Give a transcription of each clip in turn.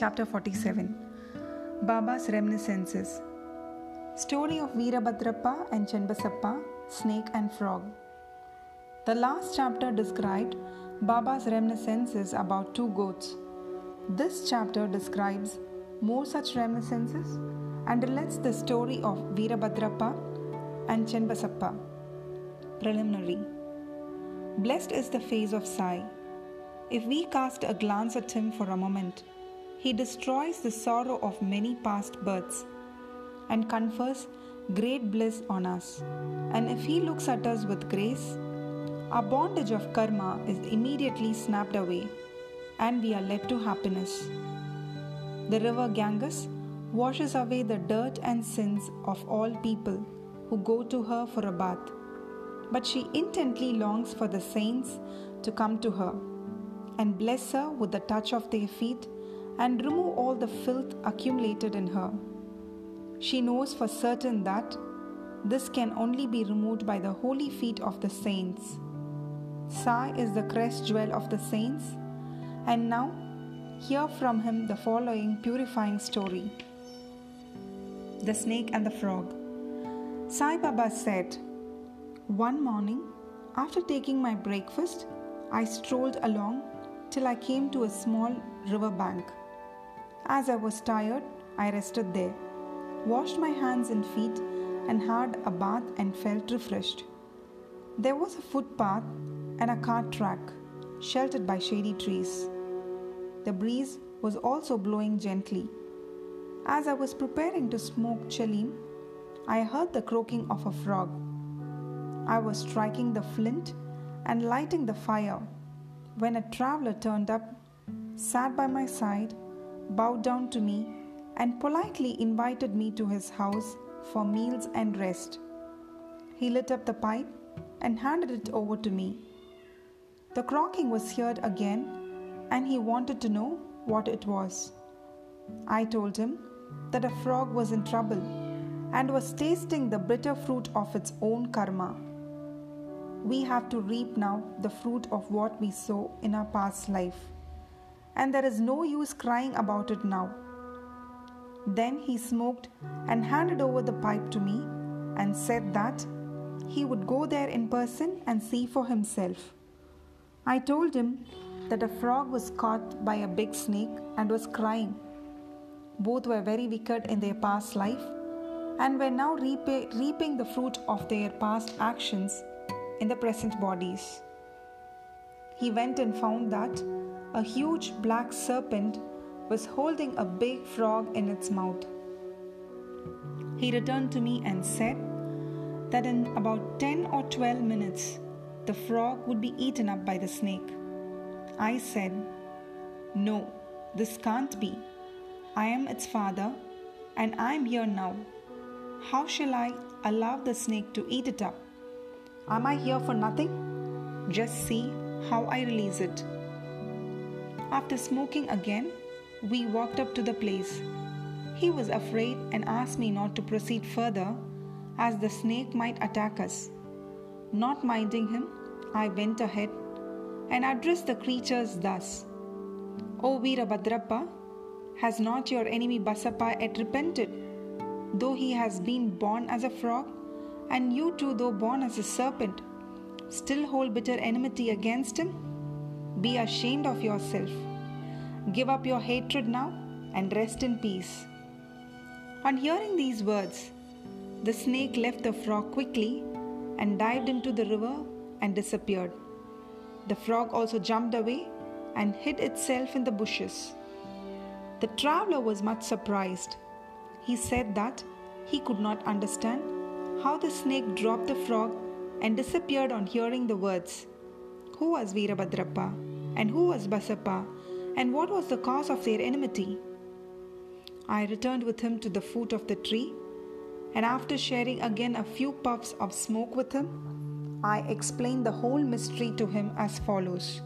Chapter 47 Baba's Reminiscences Story of Veerabhadrappa and Chenbasappa, Snake and Frog. The last chapter described Baba's reminiscences about two goats. This chapter describes more such reminiscences and relates the story of Veerabhadrappa and Chenbasappa. Preliminary Blessed is the face of Sai. If we cast a glance at him for a moment, he destroys the sorrow of many past births and confers great bliss on us. And if he looks at us with grace, our bondage of karma is immediately snapped away and we are led to happiness. The river Ganges washes away the dirt and sins of all people who go to her for a bath. But she intently longs for the saints to come to her and bless her with the touch of their feet and remove all the filth accumulated in her. She knows for certain that this can only be removed by the holy feet of the saints. Sai is the crest jewel of the saints, and now hear from him the following purifying story The Snake and the Frog. Sai Baba said, One morning, after taking my breakfast, I strolled along till I came to a small river bank. As I was tired, I rested there, washed my hands and feet, and had a bath and felt refreshed. There was a footpath and a cart track, sheltered by shady trees. The breeze was also blowing gently. As I was preparing to smoke chalim, I heard the croaking of a frog. I was striking the flint and lighting the fire when a traveler turned up, sat by my side, bowed down to me, and politely invited me to his house for meals and rest. He lit up the pipe and handed it over to me. The croaking was heard again, and he wanted to know what it was. I told him that a frog was in trouble and was tasting the bitter fruit of its own karma. We have to reap now the fruit of what we sow in our past life, and there is no use crying about it now. Then he smoked and handed over the pipe to me and said that he would go there in person and see for himself. I told him that a frog was caught by a big snake and was crying. Both were very wicked in their past life and were now reap- reaping the fruit of their past actions in the present bodies. He went and found that a huge black serpent was holding a big frog in its mouth. He returned to me and said that in about 10 or 12 minutes, the frog would be eaten up by the snake. I said, No, this can't be. I am its father, and I am here now. How shall I allow the snake to eat it up? Am I here for nothing? Just see how I release it. After smoking again, we walked up to the place. He was afraid and asked me not to proceed further as the snake might attack us. Not minding him, I went ahead and addressed the creatures thus O Veerabhadrappa, has not your enemy Basappa yet repented, though he has been born as a frog? and you too, though born as a serpent, still hold bitter enmity against him? Be ashamed of yourself. Give up your hatred now and rest in peace. On hearing these words, the snake left the frog quickly and dived into the river and disappeared. The frog also jumped away and hid itself in the bushes. The traveler was much surprised. He said that he could not understand how the snake dropped the frog and disappeared on hearing the words. Who was Veerabhadrappa? And who was Basappa? And what was the cause of their enmity? I returned with him to the foot of the tree, and after sharing again a few puffs of smoke with him, I explained the whole mystery to him as follows.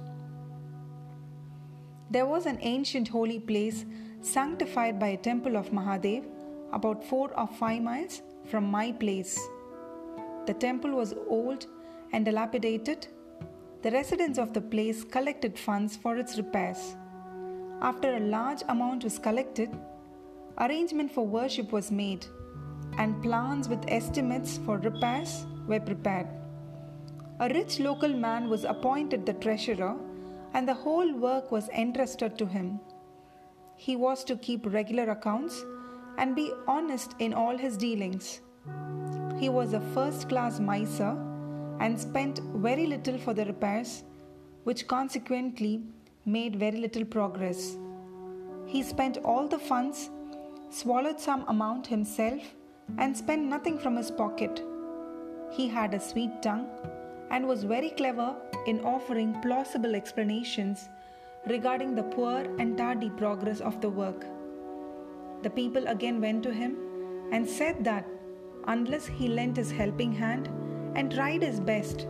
There was an ancient holy place sanctified by a temple of Mahadev about four or five miles from my place. The temple was old and dilapidated. The residents of the place collected funds for its repairs. after a large amount was collected, arrangement for worship was made, and plans with estimates for repairs were prepared. A rich local man was appointed the treasurer, and the whole work was entrusted to him. He was to keep regular accounts and be honest in all his dealings. He was a first class miser and spent very little for the repairs, which consequently made very little progress. He spent all the funds, swallowed some amount himself, and spent nothing from his pocket. He had a sweet tongue and was very clever in offering plausible explanations regarding the poor and tardy progress of the work. The people again went to him and said that unless he lent his helping hand and tried his best,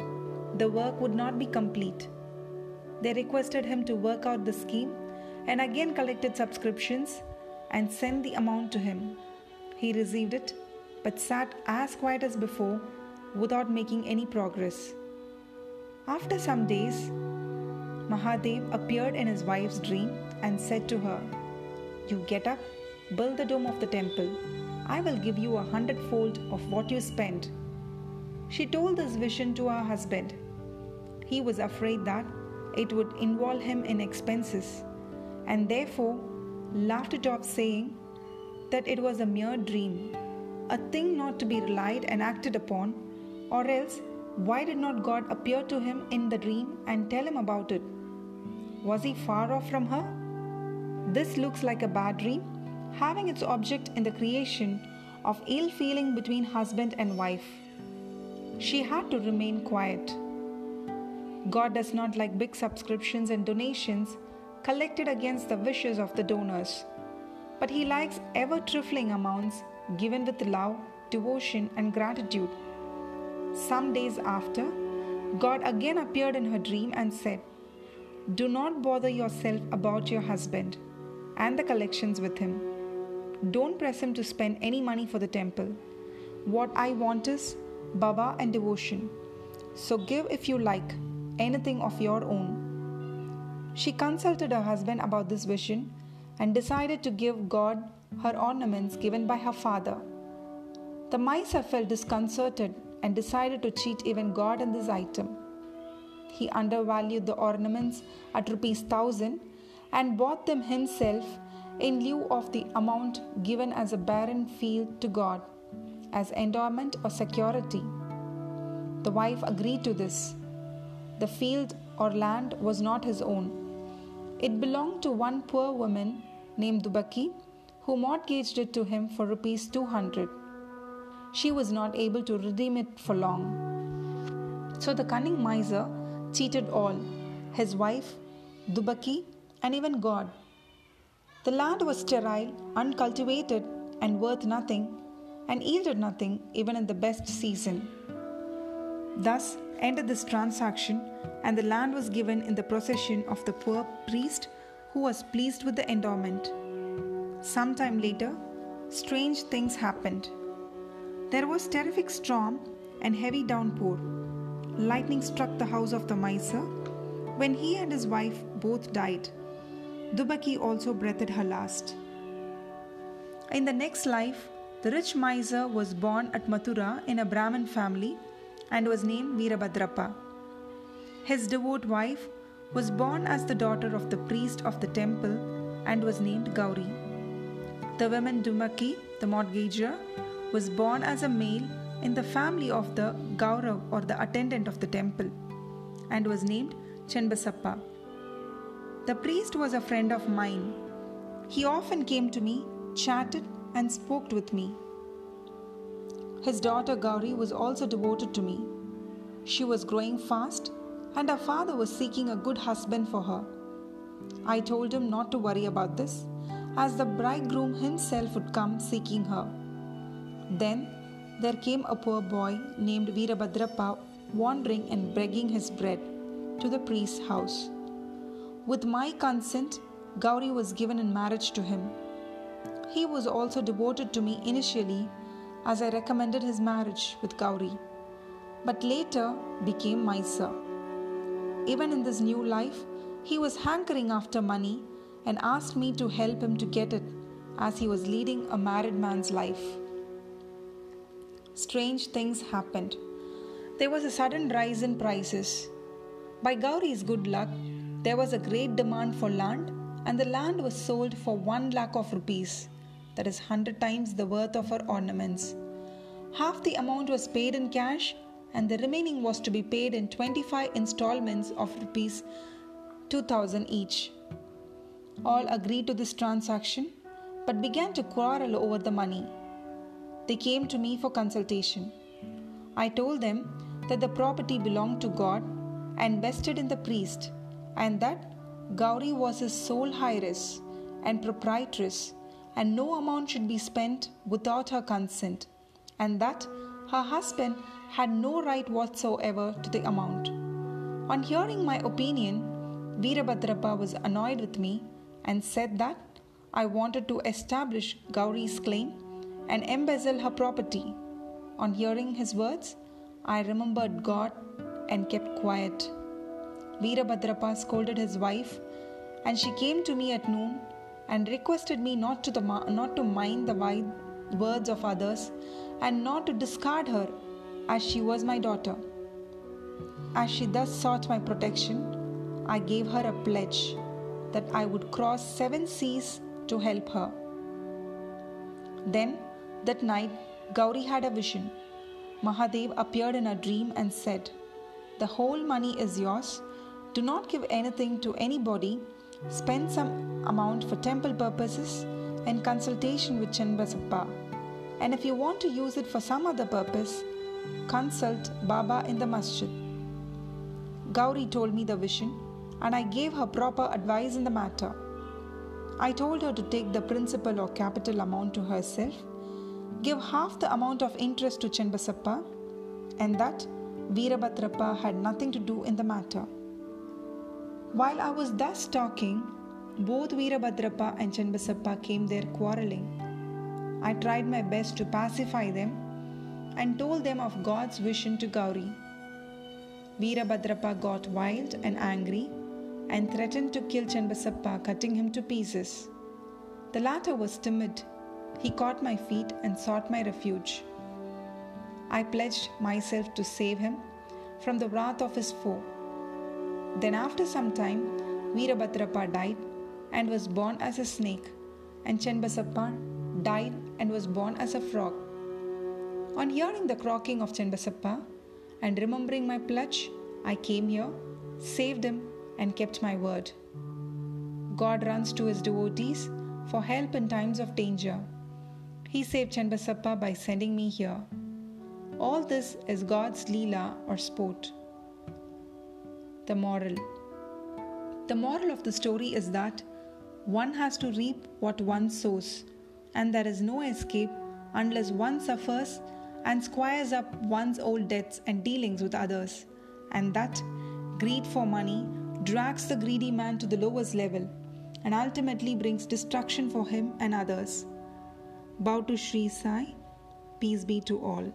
the work would not be complete. They requested him to work out the scheme and again collected subscriptions and sent the amount to him. He received it but sat as quiet as before without making any progress. After some days, Mahadev appeared in his wife's dream and said to her, You get up, build the dome of the temple. I will give you a hundredfold of what you spent. She told this vision to her husband. He was afraid that it would involve him in expenses and therefore laughed it off, saying that it was a mere dream, a thing not to be relied and acted upon, or else why did not God appear to him in the dream and tell him about it? Was he far off from her? This looks like a bad dream, having its object in the creation of ill feeling between husband and wife. She had to remain quiet. God does not like big subscriptions and donations collected against the wishes of the donors, but He likes ever trifling amounts given with love, devotion, and gratitude. Some days after, God again appeared in her dream and said, Do not bother yourself about your husband and the collections with him. Don't press him to spend any money for the temple. What I want is Baba and devotion. So give if you like anything of your own. She consulted her husband about this vision and decided to give God her ornaments given by her father. The miser felt disconcerted and decided to cheat even God in this item. He undervalued the ornaments at rupees 1000 and bought them himself in lieu of the amount given as a barren field to God as endowment or security. The wife agreed to this. The field or land was not his own it belonged to one poor woman named Dubaki who mortgaged it to him for rupees 200. She was not able to redeem it for long. So the cunning miser cheated all his wife, Dubaki, and even God. The land was sterile, uncultivated, and worth nothing, and yielded nothing even in the best season. Thus ended this transaction, and the land was given in the possession of the poor priest who was pleased with the endowment. Some time later, strange things happened. There was terrific storm and heavy downpour. Lightning struck the house of the miser when he and his wife both died. Dubaki also breathed her last. In the next life, the rich miser was born at Mathura in a Brahmin family and was named Veerabhadrappa. His devout wife was born as the daughter of the priest of the temple and was named Gauri. The woman Dubaki, the mortgager, was born as a male in the family of the Gurav or the attendant of the temple and was named Chenbasappa. The priest was a friend of mine. He often came to me, chatted, and spoke with me. His daughter Gauri was also devoted to me. She was growing fast, and her father was seeking a good husband for her. I told him not to worry about this, as the bridegroom himself would come seeking her. Then there came a poor boy named Veerabhadrappa wandering and begging his bread to the priest's house. With my consent, Gauri was given in marriage to him. He was also devoted to me initially as I recommended his marriage with Gauri, but later became miser. Even in this new life, he was hankering after money and asked me to help him to get it as he was leading a married man's life. Strange things happened. There was a sudden rise in prices. By Gauri's good luck, there was a great demand for land, and the land was sold for one lakh of rupees, that is, hundred times the worth of her ornaments. Half the amount was paid in cash, and the remaining was to be paid in 25 installments of rupees 2000 each. All agreed to this transaction but began to quarrel over the money. They came to me for consultation. I told them that the property belonged to God and vested in the priest, and that Gauri was his sole heiress and proprietress, and no amount should be spent without her consent, and that her husband had no right whatsoever to the amount. On hearing my opinion, Veerabhadrappa was annoyed with me and said that I wanted to establish Gauri's claim and embezzle her property. On hearing his words, I remembered God and kept quiet. Veerabhadrappa scolded his wife, and she came to me at noon and requested me not to, the, not to mind the words of others and not to discard her as she was my daughter. As she thus sought my protection, I gave her a pledge that I would cross seven seas to help her. Then, that night, Gauri had a vision. Mahadev appeared in a dream and said, The whole money is yours. Do not give anything to anybody. Spend some amount for temple purposes and consultation with Channabasappa. And if you want to use it for some other purpose, consult Baba in the masjid. Gauri told me the vision, and I gave her proper advice in the matter. I told her to take the principal or capital amount to herself, give half the amount of interest to Channabasappa, and that Veerabhadrappa had nothing to do in the matter. While I was thus talking, both Veerabhadrappa and Channabasappa came there quarreling. I tried my best to pacify them and told them of God's vision to Gauri. Veerabhadrappa got wild and angry and threatened to kill Channabasappa, cutting him to pieces. The latter was timid. He caught my feet and sought my refuge. I pledged myself to save him from the wrath of his foe. Then, after some time, Veerabhadrappa died and was born as a snake, and Channabasappa died and was born as a frog. On hearing the croaking of Channabasappa and remembering my pledge, I came here, saved him, and kept my word. God runs to his devotees for help in times of danger. He saved Channabasappa by sending me here. All this is God's Leela or sport. The moral The moral of the story is that one has to reap what one sows, and there is no escape unless one suffers and squares up one's old debts and dealings with others, and that greed for money drags the greedy man to the lowest level and ultimately brings destruction for him and others. Bow to Sri Sai. Peace be to all.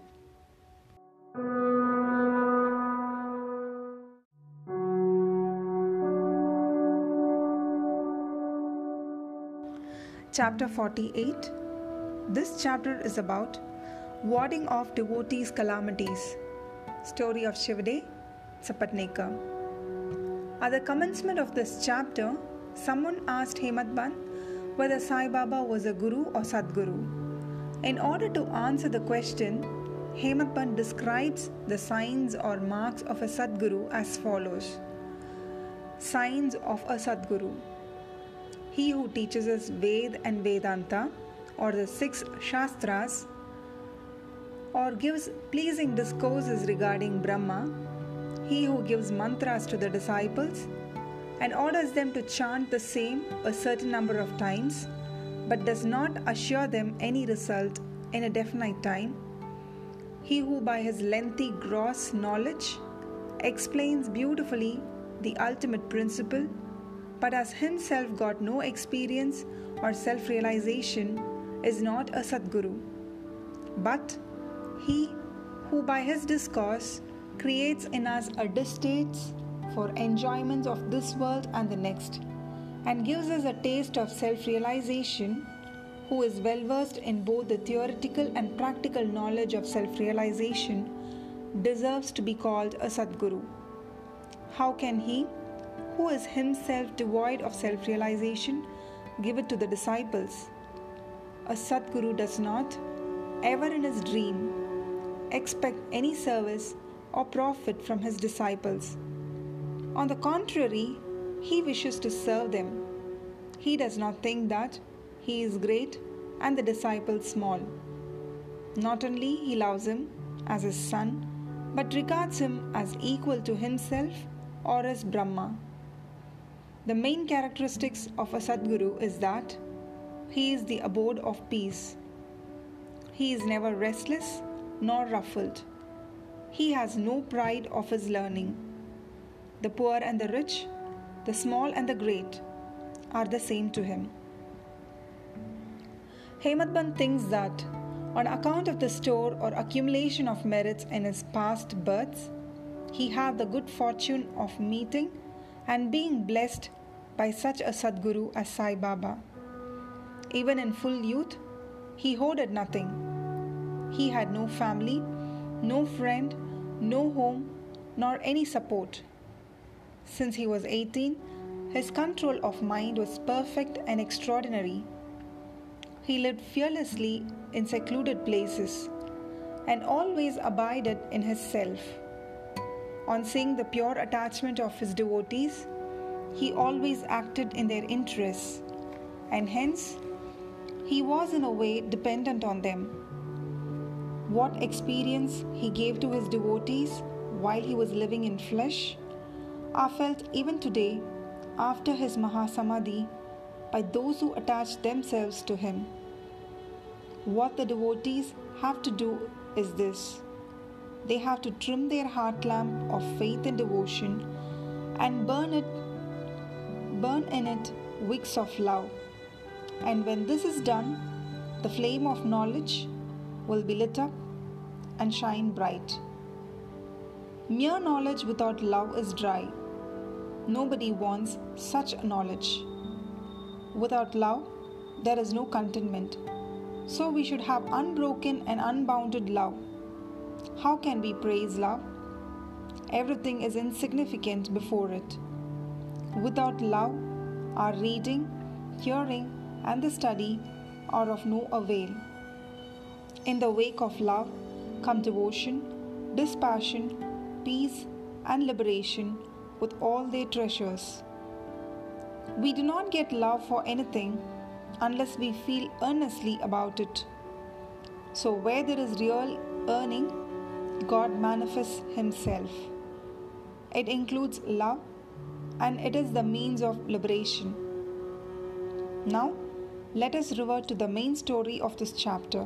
Chapter 48 This chapter is about warding off devotees' calamities. Story of Shivade, Sapatnekar. At the commencement of this chapter, someone asked Hemat whether Sai Baba was a guru or Sadguru. In order to answer the question, Hemat describes the signs or marks of a Sadguru as follows Signs of a Sadguru He who teaches us Ved and Vedanta, or the six Shastras, or gives pleasing discourses regarding Brahma, he who gives mantras to the disciples and orders them to chant the same a certain number of times, but does not assure them any result in a definite time, he who by his lengthy gross knowledge explains beautifully the ultimate principle, but has himself got no experience or self realization, is not a Sadguru. But he who by his discourse creates in us a distaste for enjoyments of this world and the next, and gives us a taste of self realization, who is well versed in both the theoretical and practical knowledge of self realization, deserves to be called a Sadguru. How can he, who is himself devoid of self realization, give it to the disciples? A Sadguru does not, ever in his dream, expect any service or profit from his disciples. On the contrary, he wishes to serve them. He does not think that he is great and the disciple small. Not only he loves him as his son, but regards him as equal to himself or as Brahma. The main characteristics of a Sadguru is that he is the abode of peace. He is never restless nor ruffled. He has no pride of his learning. The poor and the rich, the small and the great, are the same to him. Hemadpant thinks that on account of the store or accumulation of merits in his past births, he had the good fortune of meeting and being blessed by such a Sadguru as Sai Baba. Even in full youth, he hoarded nothing. He had no family, no friend, no home, nor any support. Since he was 18, his control of mind was perfect and extraordinary. He lived fearlessly in secluded places and always abided in his self. On seeing the pure attachment of his devotees, he always acted in their interests, and hence he was in a way dependent on them. What experience he gave to his devotees while he was living in flesh are felt even today after his Mahasamadhi by those who attach themselves to him. What the devotees have to do is this they have to trim their heart lamp of faith and devotion and burn it burn in it wicks of love and when this is done the flame of knowledge will be lit up and shine bright mere knowledge without love is dry nobody wants such knowledge without love there is no contentment so we should have unbroken and unbounded love. How can we praise love? Everything is insignificant before it. Without love, our reading, hearing, and the study are of no avail. In the wake of love come devotion, dispassion, peace, and liberation with all their treasures. We do not get love for anything unless we feel earnestly about it. So, where there is real earning, God manifests Himself. It includes love and it is the means of liberation. Now, let us revert to the main story of this chapter.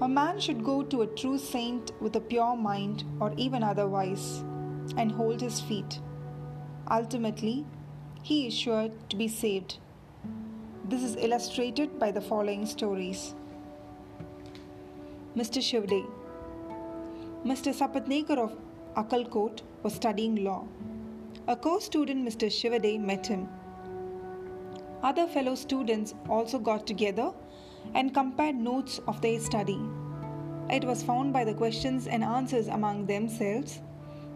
A man should go to a true saint with a pure mind or even otherwise and hold his feet. Ultimately, he is sure to be saved. This is illustrated by the following stories. Mr. Shivde Mr. Sapatnekar of Akkalkot was studying law. A co student, Mr. Shivade, met him. Other fellow students also got together and compared notes of their study. It was found by the questions and answers among themselves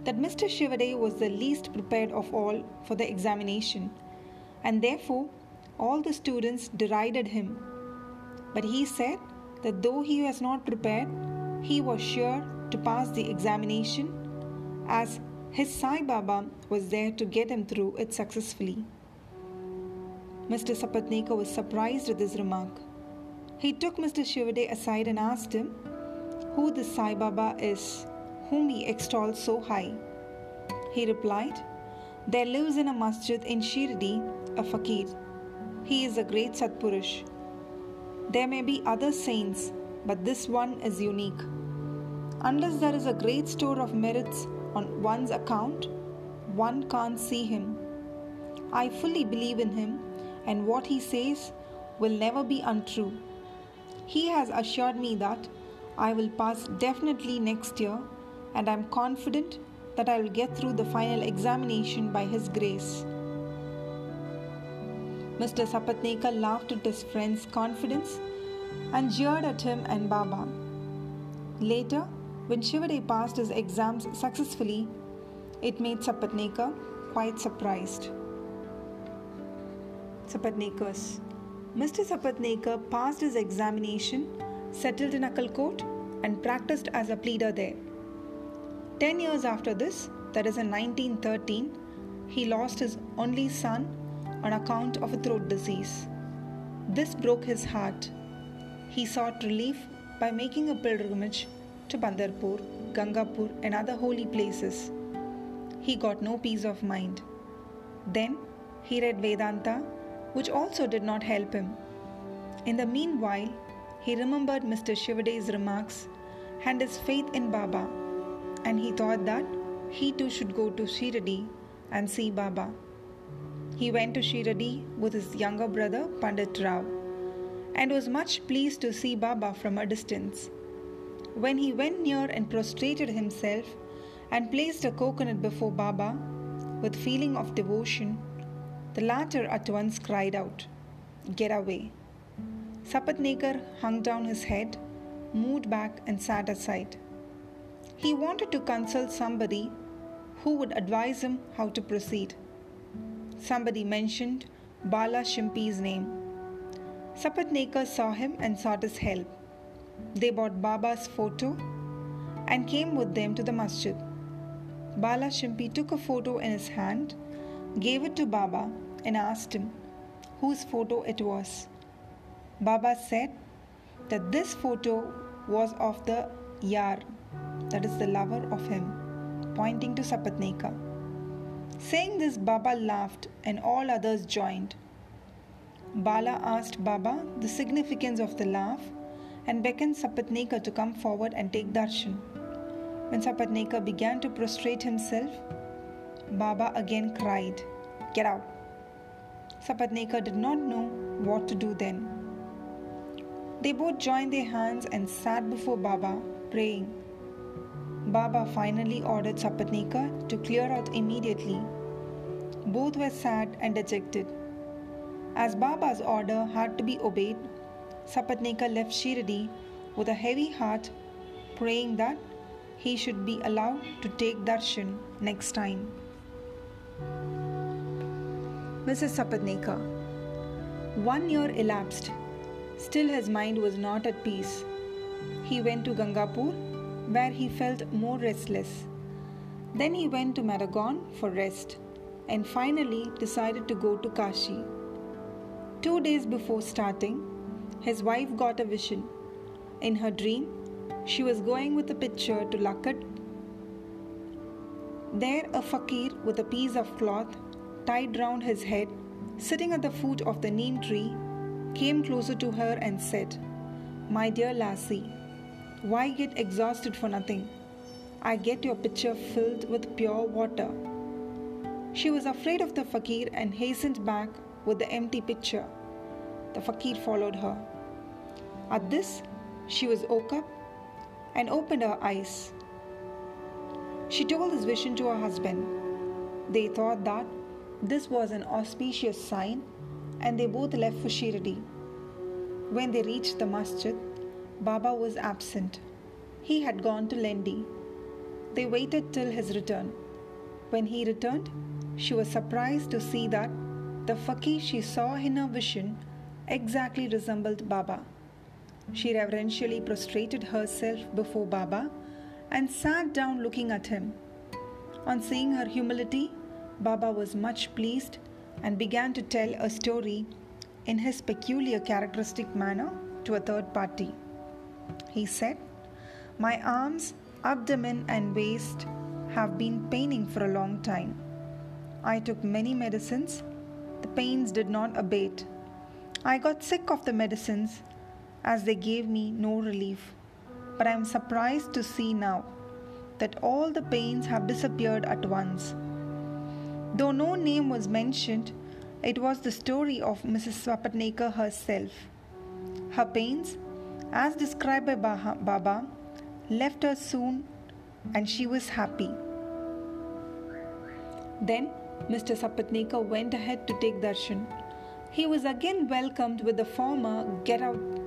that Mr. Shivade was the least prepared of all for the examination, and therefore all the students derided him. But he said that though he was not prepared, he was sure to pass the examination as his Sai Baba was there to get him through it successfully. Mr. Sapatnekar was surprised at this remark. He took Mr. Shivade aside and asked him who this Sai Baba is, whom he extols so high. He replied, There lives in a masjid in Shirdi a fakir he is a great Satpurush. There may be other saints, but this one is unique. Unless there is a great store of merits on one's account, one can't see him. I fully believe in him, and what he says will never be untrue. He has assured me that I will pass definitely next year, and I am confident that I will get through the final examination by His grace. Mr. Sapatnekar laughed at his friend's confidence and jeered at him and Baba. Later, when Shivade passed his exams successfully, it made Sapatnekar quite surprised. Sapatnekars Mr. Sapatnekar passed his examination, settled in Akkalkot, and practiced as a pleader there. Ten years after this, that is in 1913, he lost his only son on account of a throat disease. This broke his heart. He sought relief by making a pilgrimage to Pandharpur, Gangapur, and other holy places. He got no peace of mind. Then he read Vedanta, which also did not help him. In the meanwhile, he remembered Mr. Shivade's remarks and his faith in Baba, and he thought that he too should go to Shiradi and see Baba. He went to Shiradi with his younger brother Pandit Rao and was much pleased to see Baba from a distance. When he went near and prostrated himself and placed a coconut before Baba with feeling of devotion, the latter at once cried out, Get away. Sapatnekar hung down his head, moved back, and sat aside. He wanted to consult somebody who would advise him how to proceed. Somebody mentioned Bala Shimpi's name. Sapatnekar saw him and sought his help. They bought Baba's photo and came with them to the masjid. Bala Shimpi took a photo in his hand, gave it to Baba, and asked him whose photo it was. Baba said that this photo was of the Yar, that is the lover of him, pointing to Sapatnekar. Saying this, Baba laughed and all others joined. Bala asked Baba the significance of the laugh and beckoned Sapatnekar to come forward and take darshan. When Sapatnekar began to prostrate himself, Baba again cried, Get out. Sapatnekar did not know what to do then. They both joined their hands and sat before Baba, praying. Baba finally ordered Sapatnekar to clear out immediately. Both were sad and dejected. As Baba's order had to be obeyed, Sapatnekar left Shiradi with a heavy heart, praying that he should be allowed to take darshan next time. Mrs. Sapatnekar One year elapsed. Still, his mind was not at peace. He went to Gangapur, where he felt more restless. Then he went to Maragon for rest and finally decided to go to Kashi. Two days before starting, his wife got a vision. In her dream, she was going with a pitcher to Lakat. There, a fakir with a piece of cloth tied round his head, sitting at the foot of the neem tree, came closer to her and said, My dear lassie, why get exhausted for nothing? I get your pitcher filled with pure water. She was afraid of the fakir and hastened back with the empty pitcher. The fakir followed her. At this, she was woke up and opened her eyes. She told this vision to her husband. They thought that this was an auspicious sign and they both left for Shiradi. When they reached the masjid, Baba was absent. He had gone to Lendi. They waited till his return. When he returned, she was surprised to see that the fakir she saw in her vision exactly resembled Baba. She reverentially prostrated herself before Baba and sat down looking at him. On seeing her humility, Baba was much pleased and began to tell a story in his peculiar characteristic manner to a third party. He said, My arms, abdomen, and waist have been paining for a long time. I took many medicines. The pains did not abate. I got sick of the medicines as they gave me no relief. But I am surprised to see now that all the pains have disappeared at once. Though no name was mentioned, it was the story of Mrs. Sapatnekar herself. Her pains, as described by Baba, left her soon and she was happy. Then Mr. Sapatnekar went ahead to take darshan. He was again welcomed with the former get out.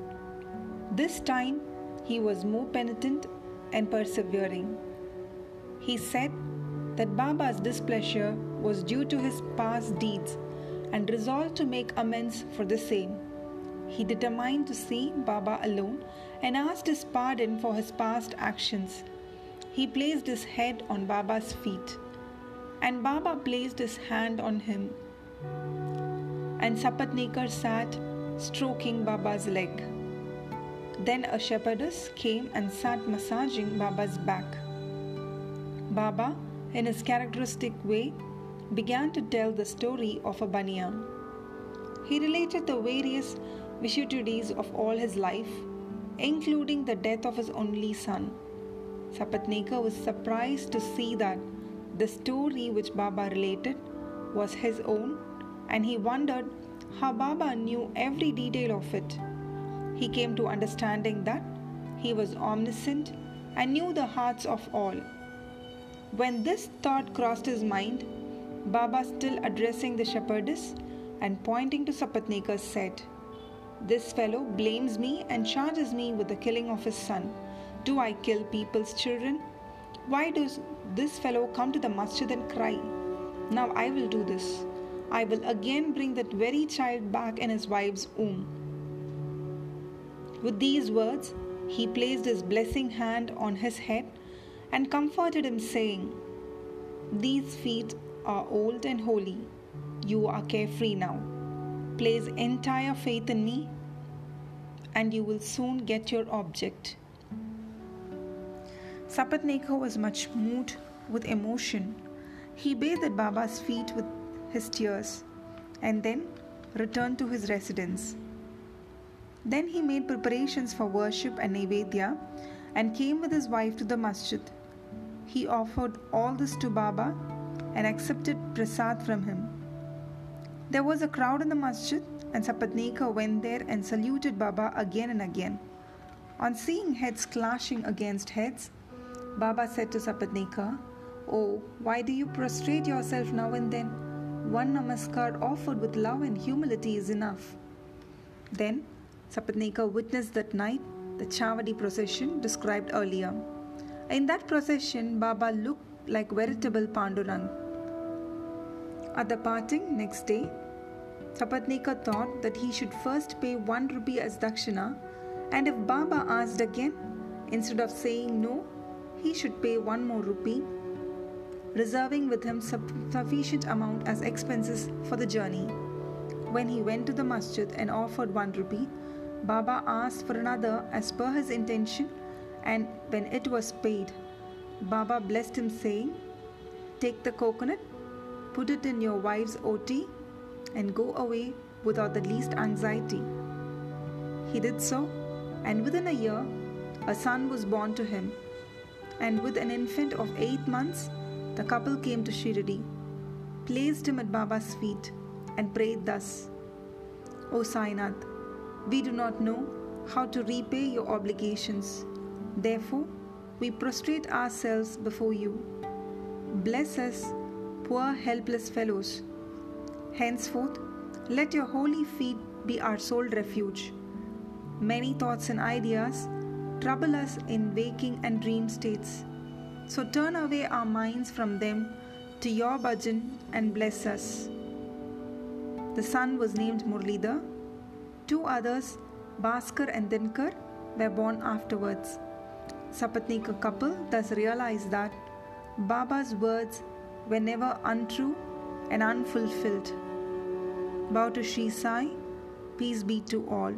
This time he was more penitent and persevering. He said that Baba's displeasure was due to his past deeds and resolved to make amends for the same. He determined to see Baba alone and asked his pardon for his past actions. He placed his head on Baba's feet, and Baba placed his hand on him and Sapatnekar sat stroking Baba's leg. Then a shepherdess came and sat massaging Baba's back. Baba, in his characteristic way, began to tell the story of a baniya. He related the various vicissitudes of all his life, including the death of his only son. Sapatnekar was surprised to see that the story which Baba related was his own and he wondered how Baba knew every detail of it. He came to understanding that he was omniscient and knew the hearts of all. When this thought crossed his mind, Baba, still addressing the shepherdess and pointing to Sapatnekar, said, This fellow blames me and charges me with the killing of his son. Do I kill people's children? Why does this fellow come to the masjid and cry? Now I will do this. I will again bring that very child back in his wife's womb. With these words, he placed his blessing hand on his head and comforted him, saying, These feet are old and holy. You are carefree now. Place entire faith in me, and you will soon get your object. Sapatnekar was much moved with emotion. He bathed Baba's feet with his tears and then returned to his residence. Then he made preparations for worship and Naivedya and came with his wife to the masjid. He offered all this to Baba and accepted prasad from him. There was a crowd in the masjid, and Sapatnekar went there and saluted Baba again and again. On seeing heads clashing against heads, Baba said to Sapatnekar, Oh, why do you prostrate yourself now and then? One namaskar offered with love and humility is enough. Then, Sapatnekar witnessed that night the Chavadi procession described earlier. In that procession, Baba looked like veritable Pandurang. At the parting next day, Sapatnekar thought that he should first pay one rupee as dakshina, and if Baba asked again, instead of saying no, he should pay one more rupee reserving with him sufficient amount as expenses for the journey. When he went to the masjid and offered one rupee, Baba asked for another as per his intention, and when it was paid, Baba blessed him, saying, Take the coconut, put it in your wife's oti, and go away without the least anxiety. He did so, and within a year, a son was born to him. And with an infant of eight months, the couple came to Shirdi, placed him at Baba's feet, and prayed thus O Sainath, we do not know how to repay your obligations. Therefore, we prostrate ourselves before you. Bless us, poor helpless fellows. Henceforth, let your holy feet be our sole refuge. Many thoughts and ideas trouble us in waking and dream states. So turn away our minds from them to your bhajan and bless us. The son was named Murlidhar. Two others, Bhaskar and Dinkar, were born afterwards. Sapatnekar couple thus realized that Baba's words were never untrue and unfulfilled. Bow to Sri Sai, peace be to all.